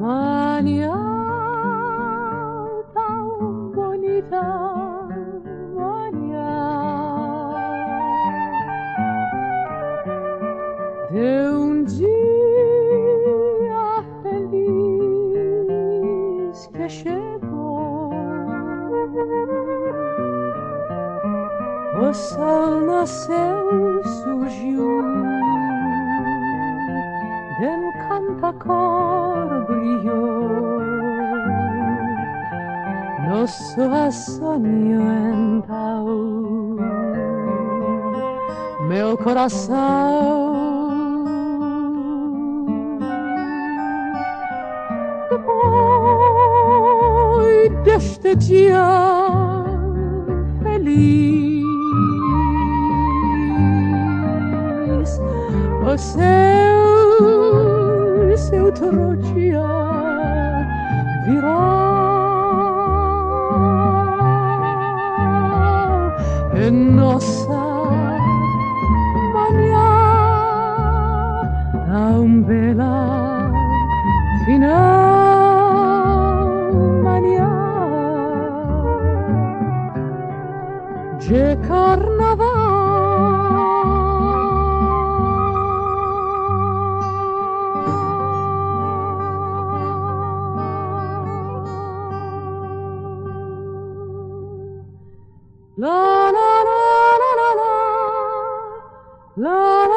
Mania. De un dia feliz que chegou. O sol nasceu, surgiu, de encanta cor brilhou. Nosso sonho então, meu coração. Deste dia feliz, o seu, seu outro dia virá. Em nossa manhã tão bela final Czy La la la la la. La la